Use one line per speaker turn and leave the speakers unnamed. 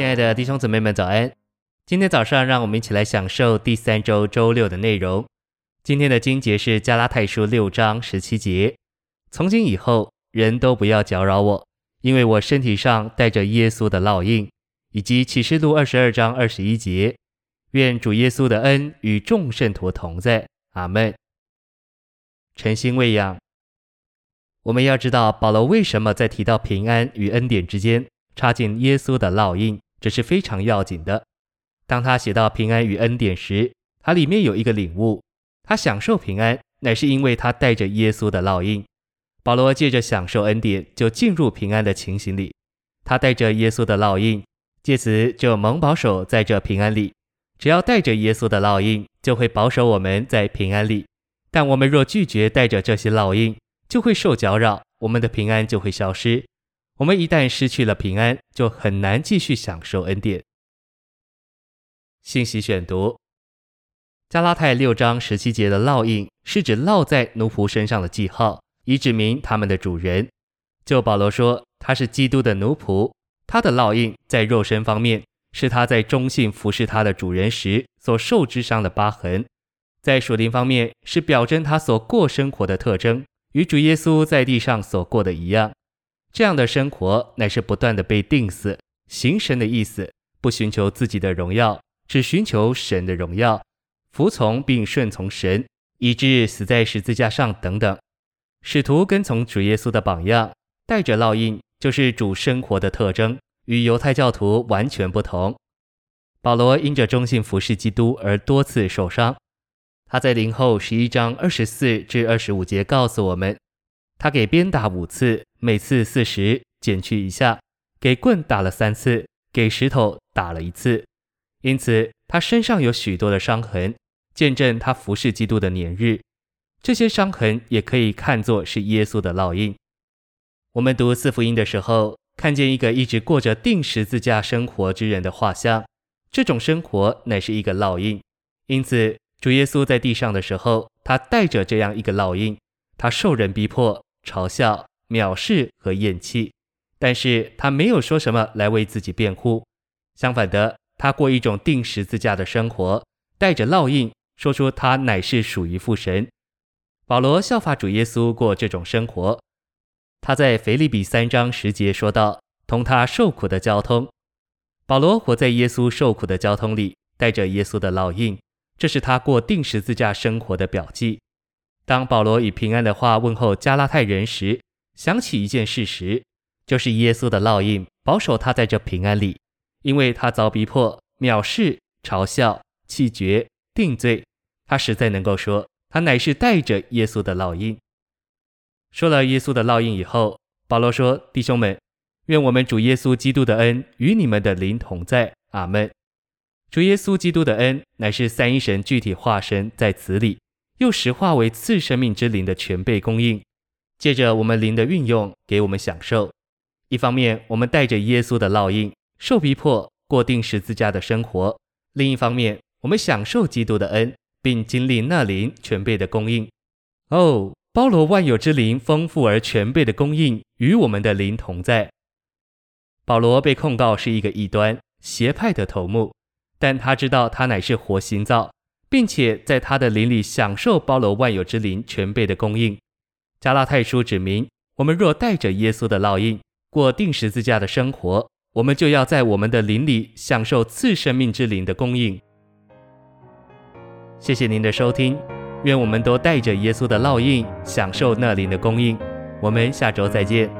亲爱的弟兄姊妹们，早安！今天早上，让我们一起来享受第三周周六的内容。今天的经节是加拉太书六章十七节：从今以后，人都不要搅扰我，因为我身体上带着耶稣的烙印。以及启示录二十二章二十一节：愿主耶稣的恩与众圣徒同在。阿门。晨心喂养，我们要知道保罗为什么在提到平安与恩典之间插进耶稣的烙印。这是非常要紧的。当他写到平安与恩典时，他里面有一个领悟：他享受平安，乃是因为他带着耶稣的烙印。保罗借着享受恩典，就进入平安的情形里。他带着耶稣的烙印，借此就蒙保守在这平安里。只要带着耶稣的烙印，就会保守我们在平安里。但我们若拒绝带着这些烙印，就会受搅扰，我们的平安就会消失。我们一旦失去了平安，就很难继续享受恩典。信息选读：加拉太六章十七节的烙印，是指烙在奴仆身上的记号，以指明他们的主人。就保罗说，他是基督的奴仆，他的烙印在肉身方面，是他在忠信服侍他的主人时所受之伤的疤痕；在属灵方面，是表征他所过生活的特征，与主耶稣在地上所过的一样。这样的生活乃是不断的被钉死，行神的意思，不寻求自己的荣耀，只寻求神的荣耀，服从并顺从神，以致死在十字架上等等。使徒跟从主耶稣的榜样，带着烙印，就是主生活的特征，与犹太教徒完全不同。保罗因着忠信服侍基督而多次受伤，他在林后十一章二十四至二十五节告诉我们。他给鞭打五次，每次四十，减去一下；给棍打了三次，给石头打了一次。因此，他身上有许多的伤痕，见证他服侍基督的年日。这些伤痕也可以看作是耶稣的烙印。我们读四福音的时候，看见一个一直过着定十字架生活之人的画像，这种生活乃是一个烙印。因此，主耶稣在地上的时候，他带着这样一个烙印，他受人逼迫。嘲笑、藐视和厌弃，但是他没有说什么来为自己辩护。相反的，他过一种钉十字架的生活，带着烙印，说出他乃是属于父神。保罗效法主耶稣过这种生活。他在腓立比三章十节说道：“同他受苦的交通。”保罗活在耶稣受苦的交通里，带着耶稣的烙印，这是他过钉十字架生活的标记。当保罗以平安的话问候加拉太人时，想起一件事实，就是耶稣的烙印保守他在这平安里，因为他遭逼迫、藐视、嘲笑、弃绝、定罪，他实在能够说，他乃是带着耶稣的烙印。说了耶稣的烙印以后，保罗说：“弟兄们，愿我们主耶稣基督的恩与你们的灵同在。”阿门。主耶稣基督的恩乃是三一神具体化身在此里。又实化为赐生命之灵的全备供应，借着我们灵的运用，给我们享受。一方面，我们带着耶稣的烙印，受逼迫，过定十字架的生活；另一方面，我们享受基督的恩，并经历那灵全备的供应。哦，包罗万有之灵丰富而全备的供应，与我们的灵同在。保罗被控告是一个异端邪派的头目，但他知道他乃是活心造。并且在他的灵里享受包罗万有之灵全备的供应。加拉太书指明，我们若带着耶稣的烙印过定十字架的生活，我们就要在我们的灵里享受赐生命之灵的供应。谢谢您的收听，愿我们都带着耶稣的烙印享受那灵的供应。我们下周再见。